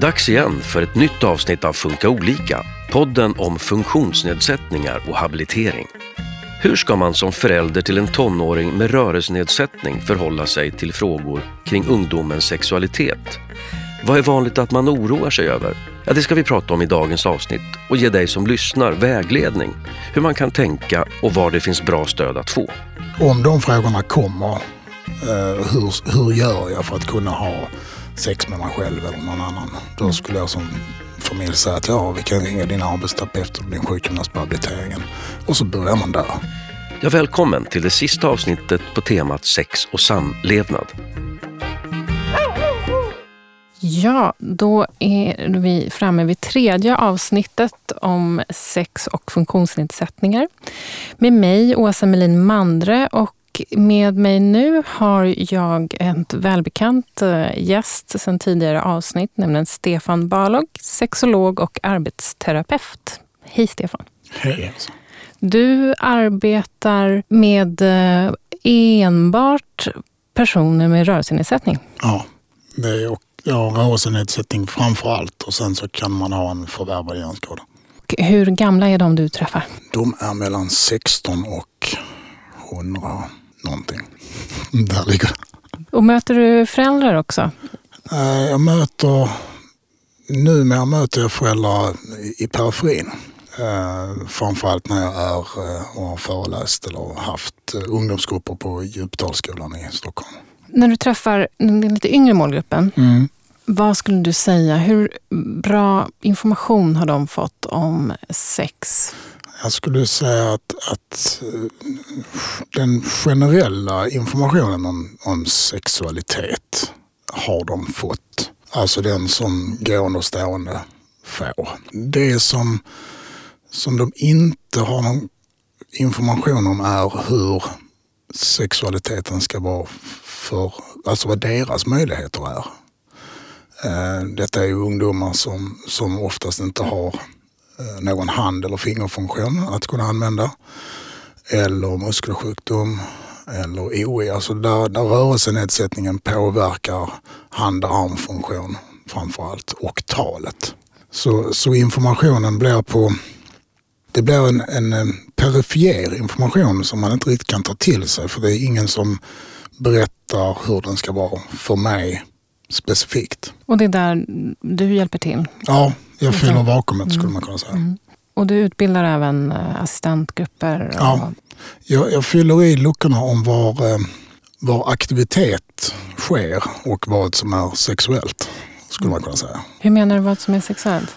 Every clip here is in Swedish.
Dags igen för ett nytt avsnitt av Funka olika, podden om funktionsnedsättningar och habilitering. Hur ska man som förälder till en tonåring med rörelsenedsättning förhålla sig till frågor kring ungdomens sexualitet? Vad är vanligt att man oroar sig över? Ja, det ska vi prata om i dagens avsnitt och ge dig som lyssnar vägledning hur man kan tänka och var det finns bra stöd att få. Om de frågorna kommer, eh, hur, hur gör jag för att kunna ha sex med mig själv eller någon annan? Då skulle jag som familj säga att ja, vi kan ringa din arbetsterapeut och din sjukgymnast på habiliteringen. Och så börjar man där. Ja, välkommen till det sista avsnittet på temat sex och samlevnad. Ja, då är vi framme vid tredje avsnittet om sex och funktionsnedsättningar. Med mig, Åsa Melin Mandre och med mig nu har jag en välbekant eh, gäst sedan tidigare avsnitt, nämligen Stefan Balog, sexolog och arbetsterapeut. Hej Stefan! Hej. Du arbetar med eh, enbart personer med rörelsenedsättning. Ja, det är, och har rörelsenedsättning framför allt och sen så kan man ha en förvärvad hjärnskada. Hur gamla är de du träffar? De är mellan 16 och 100 någonting. Där ligger. Och möter du föräldrar också? Jag möter, numera möter jag föräldrar i periferin. Eh, Framförallt när jag är eh, och har föreläst eller haft eh, ungdomsgrupper på Djupdalsskolan i Stockholm. När du träffar den lite yngre målgruppen, Mm. vad skulle du säga? Hur bra information har de fått om sex? Jag skulle säga att, att eh, den generella informationen om, om sexualitet har de fått. Alltså den som gående och stående får. Det som, som de inte har någon information om är hur sexualiteten ska vara för, alltså vad deras möjligheter är. Eh, detta är ju ungdomar som, som oftast inte har någon hand eller fingerfunktion att kunna använda. Eller muskelsjukdom eller OE, alltså där, där rörelsenedsättningen påverkar hand och armfunktion framför allt och talet. Så, så informationen blir på det blir en, en, eh, perifer information som man inte riktigt kan ta till sig för det är ingen som berättar hur den ska vara för mig specifikt. Och det är där du hjälper till. Ja, jag fyller vakuumet skulle man kunna säga. Och du utbildar även eh, assistentgrupper? Och, Ja. Jag, jag fyller i luckorna om var, eh, var aktivitet sker och vad som är sexuellt, skulle man kunna säga. Hur menar du vad som är sexuellt?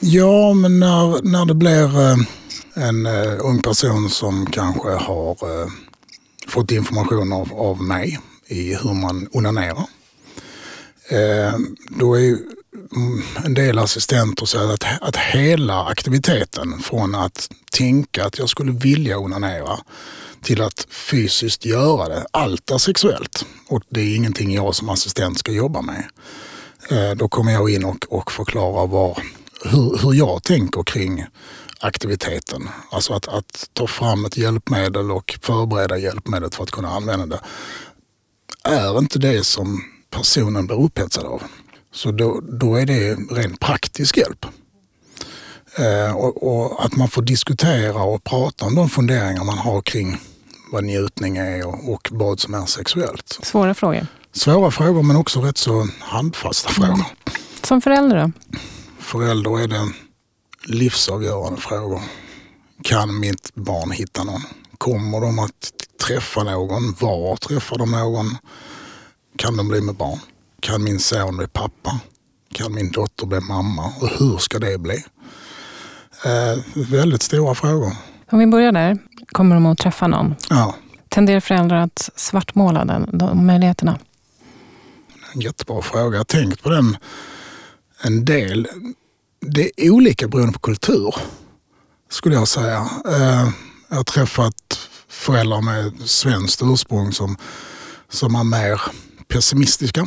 Ja, men när, när det blir eh, en ung person som kanske har fått information av, av mig i hur man onanerar. Då är mm, Mm, en del assistenter säger att, att hela aktiviteten från att tänka att jag skulle vilja onanera till att fysiskt göra det, allt är sexuellt. Och det är ingenting jag som assistent ska jobba med. Eh, då kommer jag in och, och förklarar var, hur, hur jag tänker kring aktiviteten. Alltså att, att ta fram ett hjälpmedel och förbereda hjälpmedlet för att kunna använda det. Är inte det som personen blir upphetsad av. Så då, då är det rent praktisk hjälp. Eh, och, och att man får diskutera och prata om de funderingar man har kring vad njutning är och, och vad som är sexuellt. Svåra frågor. Svåra frågor men också rätt så handfasta frågor. Som förälder då? Förälder är det livsavgörande frågor. Kan mitt barn hitta någon? Kommer de att träffa någon? Var träffar de någon? Kan de bli med barn? Kan min son bli pappa? Kan min dotter bli mamma? Och hur ska det bli? Eh, väldigt stora frågor. Om vi börjar där. Kommer de att träffa någon? Ja, Tenderar föräldrar att svartmåla den, de möjligheterna? en jättebra fråga. Jag har tänkt på den en del. Det är olika beroende på kultur, skulle jag säga. Eh, Jag har träffat föräldrar med svenskt ursprung som, som är mer pessimistiska.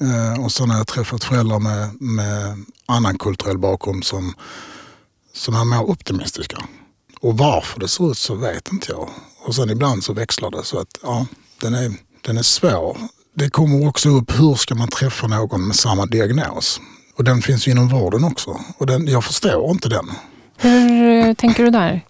Eh, Och sen har jag träffat föräldrar med, med annan kulturell bakgrund som, som är mer optimistiska. Och varför det ser ut så vet inte jag. Och sen ibland så växlar det så att ja, den är, den är svår. Det kommer också upp hur ska man träffa någon med samma diagnos. Och den finns ju inom vården också. Och den, jag förstår inte den. Hur eh, tänker du där?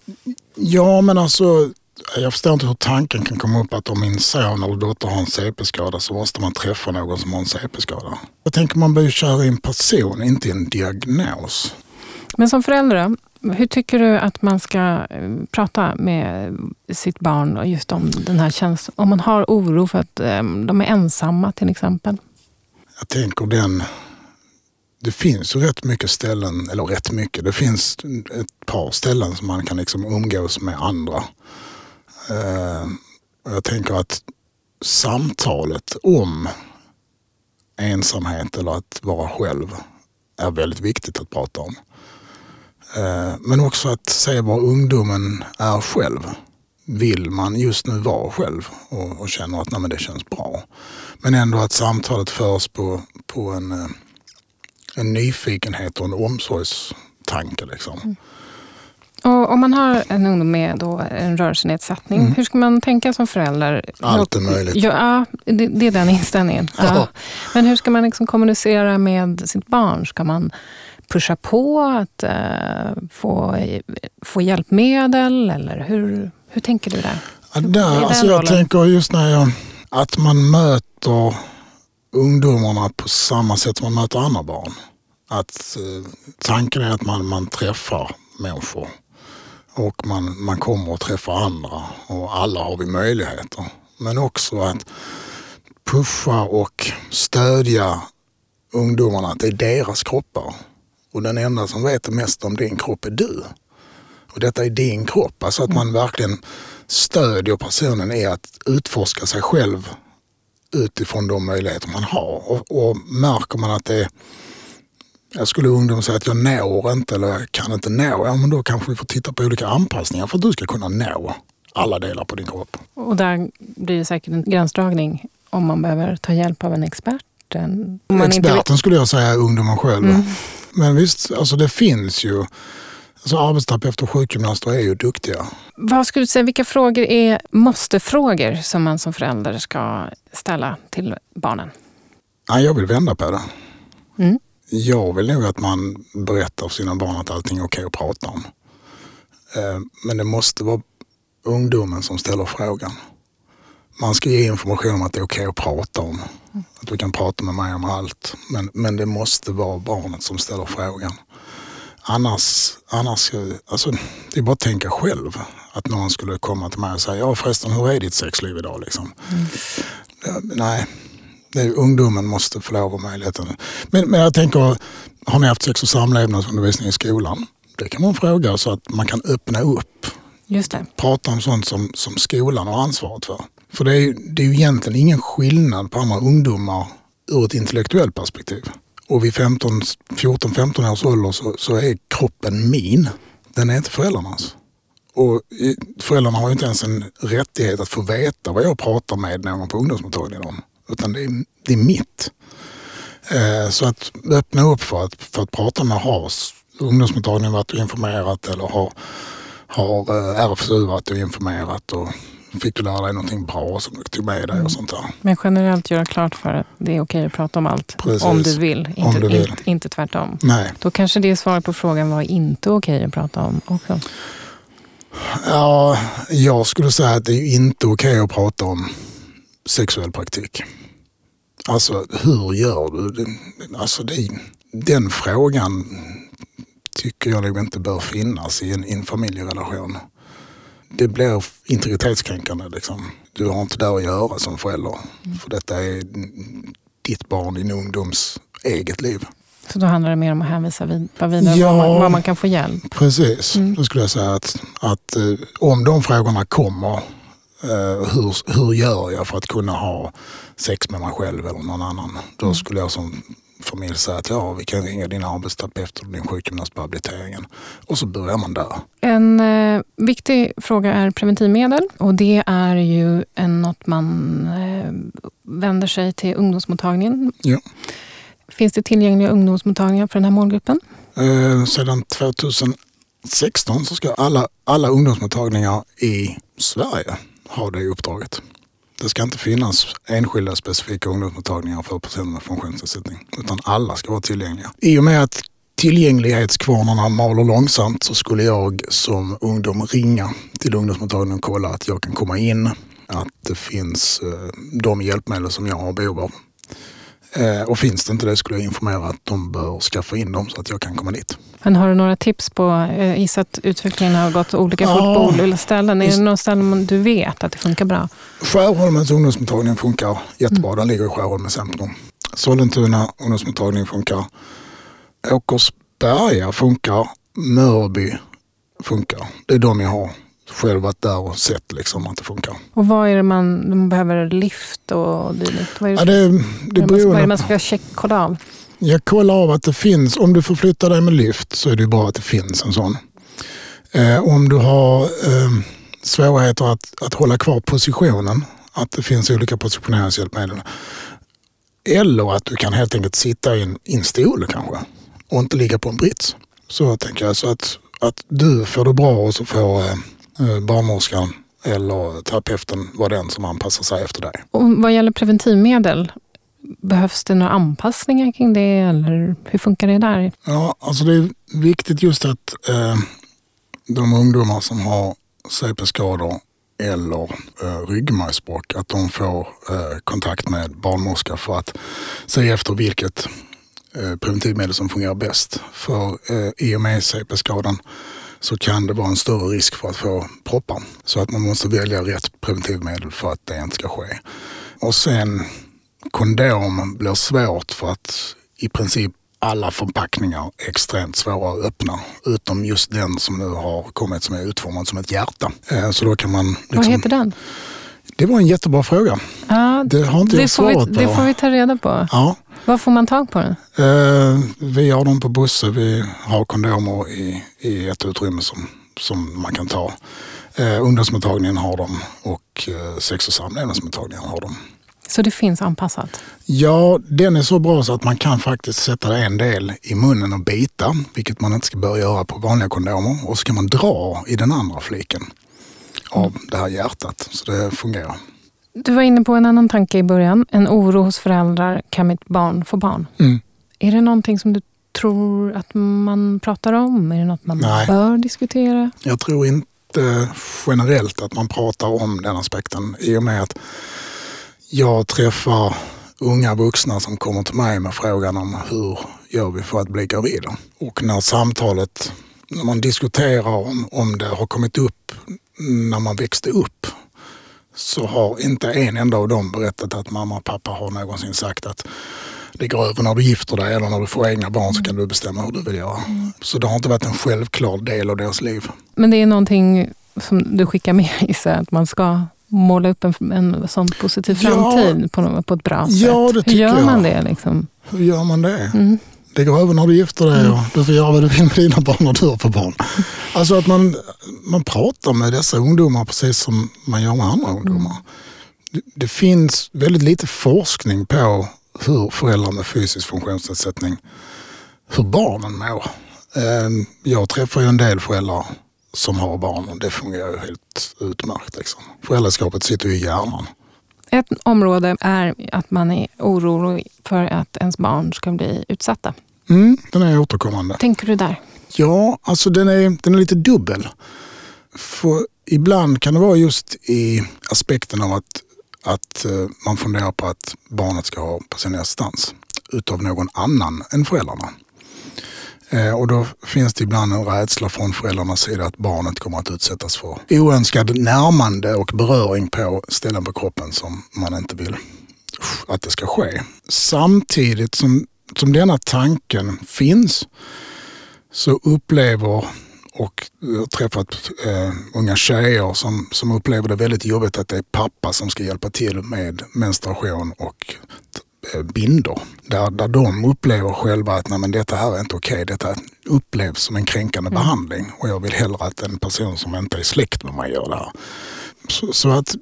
Ja, men alltså jag förstår inte hur tanken kan komma upp att om min son eller dotter har en CP-skada så måste man träffa någon som har en CP-skada. Jag tänker man bör köra i en person, inte i en diagnos. Men som förälder hur tycker du att man ska eh, prata med sitt barn just om den här känslan? Om man har oro för att eh, de är ensamma till exempel? Jag tänker den... Det finns ju rätt mycket ställen, eller rätt mycket, det finns ett par ställen som man kan liksom umgås med andra. Eh, jag tänker att samtalet om ensamhet eller att vara själv är väldigt viktigt att prata om. Eh, men också att se var ungdomen är själv. Vill man just nu vara själv och, och känner att nej, det känns bra. Men ändå att samtalet förs på, på en, eh, en nyfikenhet och en omsorgstanke. Liksom. Mm. Och om man har en ungdom med då en rörelsenedsättning, mm. hur ska man tänka som förälder? Allt är möjligt. Ja, det, det är den inställningen. Ja. Men hur ska man liksom kommunicera med sitt barn? Ska man pusha på att uh, få, få hjälpmedel? Eller hur, hur tänker du där? Ja, där alltså jag tänker just när jag, att man möter ungdomarna på samma sätt som man möter andra barn. Att uh, Tanken är att man, man träffar människor och man, man kommer att träffa andra och alla har vi möjligheter. Men också att pusha och stödja ungdomarna att det är deras kroppar. Och den enda som vet mest om din kropp är du. Och detta är din kropp. Alltså att man verkligen stödjer personen i att utforska sig själv utifrån de möjligheter man har. Och, och märker man att det är jag skulle ungdomen säga att jag når inte eller jag kan inte nå, ja men då kanske vi får titta på olika anpassningar för att du ska kunna nå alla delar på din kropp. Och där blir det säkert en gränsdragning om man behöver ta hjälp av en expert? En, Experten inte... skulle jag säga är ungdomen själv. Mm. Men visst, alltså det finns ju Alltså arbetsterapeuter och sjukgymnaster är ju duktiga. Vad skulle du säga, vilka frågor är måste-frågor som man som förälder ska ställa till barnen? Ja, jag vill vända på det. Mm. Jag vill nog att man berättar för sina barn att allting är okej att prata om. Eh, men det måste vara ungdomen som ställer frågan. Man ska ge information om att det är okej att prata om. Att du kan prata med mig om allt. Men, men det måste vara barnet som ställer frågan. Annars, annars alltså, det är bara att tänka själv. Att någon skulle komma till mig och säga, ja förresten hur är ditt sexliv idag? Liksom. Mm. Nej, det, ungdomen måste få lov att möjligheten. Men, men jag tänker, har ni haft sex och samlevnadsundervisning i skolan? Det kan man fråga så att man kan öppna upp. Just det. Prata om sånt som, som skolan har ansvaret för. För det är, det är ju egentligen ingen skillnad på andra ungdomar ur ett intellektuellt perspektiv. Och vid 14-15 års ålder så, så är kroppen min. Den är inte föräldrarnas. Och föräldrarna har ju inte ens en rättighet att få veta vad jag pratar med någon på ungdomsmottagningen om utan det är, det är mitt. Eh, så att öppna upp för att, för att med HAS, ungdomsmottagningen varit och informerat eller har, har eh, RFSU varit och informerat och fick du lära dig någonting bra som du tog med dig och mm. sånt där. Men generellt göra klart för att det är okej att prata om allt. Precis. Om du vill, inte, om du vill. Inte, inte tvärtom. Nej. Då kanske det är svaret på frågan vad inte okej att prata om också. Ja, jag skulle säga att det är inte okej att prata om sexuell praktik. Alltså hur gör du? Alltså det, den frågan tycker jag nog inte bör finnas i en, i en familjerelation. Det blir integritetskränkande. Liksom. Du har inte där att göra som förälder. Mm. För detta är ditt barn, din ungdoms eget liv. Så då handlar det mer om att hänvisa vidare ja, var, man, var man kan få hjälp? Precis, mm. då skulle jag säga att, att eh, om de frågorna kommer Uh, hur, hur gör jag för att kunna ha sex med mig själv eller någon annan? Då mm. skulle jag som familj säga att ja, vi kan ringa din arbetsterapeut och din sjukgymnast på habiliteringen. Och så börjar man där. En eh, viktig fråga är preventivmedel och det är ju en, något man eh, vänder sig till ungdomsmottagningen. Ja. Finns det tillgängliga ungdomsmottagningar för den här målgruppen? Eh, sedan 2016 så ska alla, alla ungdomsmottagningar i Sverige ha det uppdraget. Det ska inte finnas enskilda specifika ungdomsmottagningar för personer med funktionsnedsättning utan alla ska vara tillgängliga. I och med att tillgänglighetskvarnarna maler långsamt så skulle jag som ungdom ringa till ungdomsmottagningen och kolla att jag kan komma in, att det finns eh, de hjälpmedel som jag har behov av. Eh, och finns det inte det skulle jag informera att de bör skaffa in dem så att jag kan komma dit. Men har du några tips på, eh, gissa att utvecklingen har gått olika fort Ja. på olika ställen. Är det några ställen du vet att det funkar bra? Skärholmens ungdomsmottagning funkar jättebra. Den ligger i Skärholmens centrum. Sollentuna ungdomsmottagning funkar. Åkersberga funkar. Mörby funkar. Det är de jag har själv varit där och sett liksom att det funkar. Och vad är det man, man behöver lift och dylikt? Vad är det, Ja, det, det vad är det man ska check, kolla av? Jag kollar av att det finns, om du förflyttar dig med lift så är det bra att det finns en sån. Eh, om du har eh, svårigheter att, att hålla kvar positionen, att det finns olika positioneringshjälpmedel. Eller att du kan helt enkelt sitta i en, i en stol kanske och inte ligga på en brits. Så tänker jag. Så att, att du får det bra och så får eh, barnmorskan eller terapeuten vara den som anpassar sig efter dig. Och vad gäller preventivmedel, behövs det några anpassningar kring det? Eller hur funkar det där? Ja, alltså det är viktigt just att eh, de ungdomar som har CP-skador eller eh, ryggmärgsbråck, att de får eh, kontakt med barnmorska för att se efter vilket eh, preventivmedel som fungerar bäst. För eh, i och med CP-skadan så kan det vara en större risk för att få proppar. Så att man måste välja rätt preventivmedel för att det inte ska ske. Och sen kondom blir svårt för att i princip alla förpackningar är extremt svåra att öppna. Utom just den som nu har kommit som är utformad som ett hjärta. Eh, Så då kan man... Vad Liksom, heter den? det var en jättebra fråga. Ja, Det har inte det, jag vi, svarat på. det får vi ta reda på. Ja, Var får man tag på den? eh, vi har dem på Bosse. Vi har kondomer i, i ett utrymme som, som man kan ta. Eh, ungdomsmottagningen har dem och eh, sex och samlevnadsmottagningen har dem. Så det finns anpassat? Ja, den är så bra så att man kan faktiskt sätta en del i munnen och bita, vilket man inte ska börja göra på vanliga kondomer. Och så kan man dra i den andra fliken av det här hjärtat. Så det fungerar. Du var inne på en annan tanke i början. En oro hos föräldrar. Kan mitt barn få barn? Mm. Är det någonting som du tror att man pratar om? Är det något man Nej. bör diskutera? Jag tror inte generellt att man pratar om den aspekten i och med att jag träffar unga vuxna som kommer till mig med frågan om hur gör vi för att bli gravida? Och när samtalet, när man diskuterar om, om det har kommit upp när man växte upp så har inte en enda av dem berättat att mamma och pappa har någonsin sagt att det går över när du gifter dig eller när du får egna barn så kan du bestämma hur du vill göra. Så det har inte varit en självklar del av deras liv. Men det är någonting som du skickar med i sig, att man ska måla upp en, en sån positiv Ja. framtid på, något- på ett bra Ja, sätt. det Hur gör jag. man det? Liksom? Hur gör man det? Mm. Det går över när du gifter dig och du får göra vad du vill med dina barn när du har för barn. Alltså att man, man pratar med dessa ungdomar precis som man gör med andra ungdomar. Det, det finns väldigt lite forskning på hur föräldrar med fysisk funktionsnedsättning, hur barnen mår. Eh, Jag träffar ju en del föräldrar som har barn och det fungerar ju helt utmärkt. Liksom. Föräldraskapet sitter ju i hjärnan. Ett område är att man är orolig för att ens barn ska bli utsatta. Mm, den är återkommande. tänker du där? Ja, alltså den är, den är lite dubbel. För ibland kan det vara just i aspekten av att, att eh, man funderar på att barnet ska ha personlig assistans utav någon annan än föräldrarna. Eh, Och då finns det ibland en rädsla från föräldrarnas sida att barnet kommer att utsättas för oönskad närmande och beröring på ställen på kroppen som man inte vill att det ska ske. Samtidigt som, som denna tanken finns så upplever och jag har träffat eh, unga tjejer som, som upplever det väldigt jobbigt att det är pappa som ska hjälpa till med menstruation och eh, bindor. Där, där de upplever själva att Nej, men detta här är inte okej, detta upplevs som en kränkande behandling och jag vill hellre att en person som inte är släkt med mig gör det här. Så, så att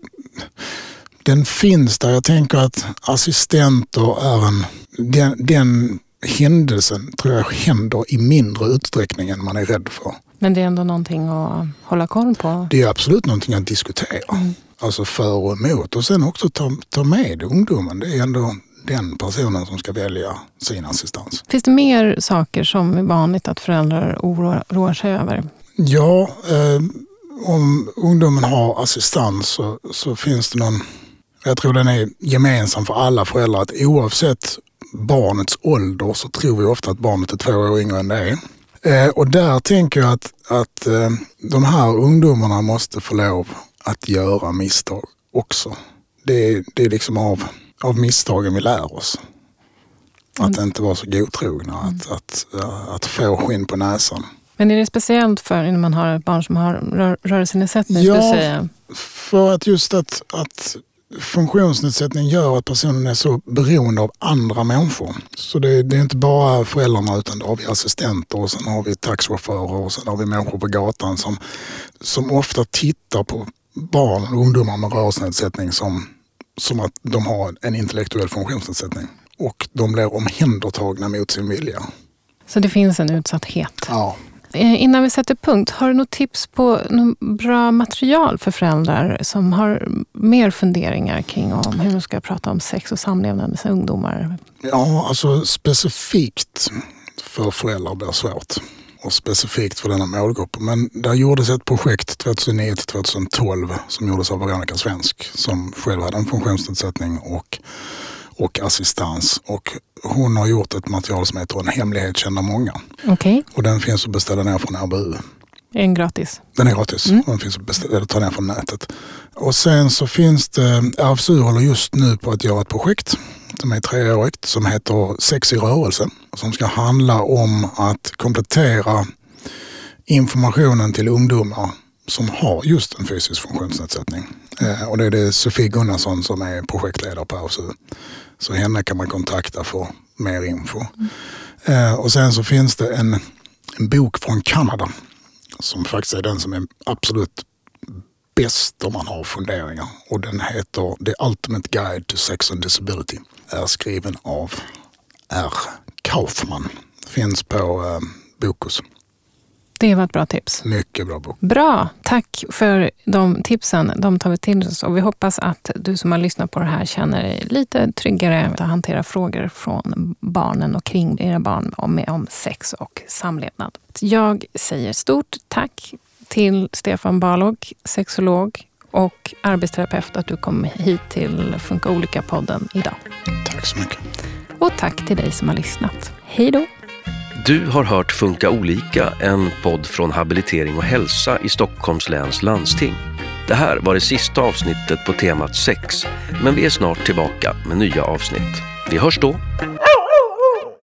den finns där. Jag tänker att assistenter är en... Den, den händelsen tror jag händer i mindre utsträckning än man är rädd för. Men det är ändå någonting att hålla koll på. Det är absolut någonting att diskutera. Alltså för och emot och sen också ta, ta med ungdomen. Det är ändå den personen som ska välja sin assistans. Finns det mer saker som är vanligt att föräldrar oroar sig över? Ja, eh, om ungdomen har assistans så, så finns det någon, jag tror den är gemensam för alla föräldrar, att oavsett barnets ålder så tror vi ofta att barnet är två år yngre än det är. Eh, och där tänker jag att, att eh, de här ungdomarna måste få lov att göra misstag också. Det, det är liksom av, av misstagen vi lär oss. Att mm. inte vara så godtrogna, mm. att, att, att få skinn på näsan. Men är det speciellt för när man har ett barn som har rör, rörelsenedsättning? Ja, för att just att, att funktionsnedsättning gör att personen är så beroende av andra människor. Så det, det är inte bara föräldrarna utan då har vi assistenter och sen har vi taxichaufförer och sen har vi människor på gatan som, som ofta tittar på barn och ungdomar med rörelsenedsättning som, som att de har en intellektuell funktionsnedsättning. Och de blir omhändertagna mot sin vilja. Så det finns en utsatthet? Ja, Eh, innan vi sätter punkt, har du något tips på något bra material för föräldrar som har mer funderingar kring om hur de ska prata om sex och samlevnad med sina ungdomar? Ja, alltså specifikt för föräldrar blir svårt och specifikt för denna målgrupp. Men där gjordes ett projekt 2009 2012 som gjordes av Veronica Svensk som själv hade en funktionsnedsättning och och assistans. Och hon har gjort ett material som heter En hemlighet känner många. Okay. Och den finns att beställa ner från RBU. Är den gratis? Den är gratis. Mm. Den finns att beställa, ta ner från nätet. Och sen så finns det, RFSU håller just nu på att göra ett projekt som är treårigt som heter Sex i rörelse. Som ska handla om att komplettera informationen till ungdomar som har just en fysisk funktionsnedsättning. Eh, och det är det Sofie Gunnarsson som är projektledare på RFSU. Så henne kan man kontakta för mer info. Mm. och sen så finns det en, en bok från Kanada som faktiskt är den som är absolut bäst om man har funderingar. Och den heter The Ultimate Guide to Sex and Disability. Är skriven av R. Kaufman. Finns på eh, Bokus. Det var ett bra tips. Mycket bra bok. Bra. Tack för de tipsen. De tar vi till oss och vi hoppas att du som har lyssnat på det här känner dig lite tryggare att hantera frågor från barnen och kring era barn om, om sex och samlevnad. Jag säger stort tack till Stefan Balog, sexolog och arbetsterapeut att du kom hit till Funka olika-podden idag. Tack så mycket. Och tack till dig som har lyssnat. Hej då! Du har hört Funka olika, en podd från Habilitering och hälsa i Stockholms läns landsting. Det här var det sista avsnittet på temat sex, men vi är snart tillbaka med nya avsnitt. Vi hörs då!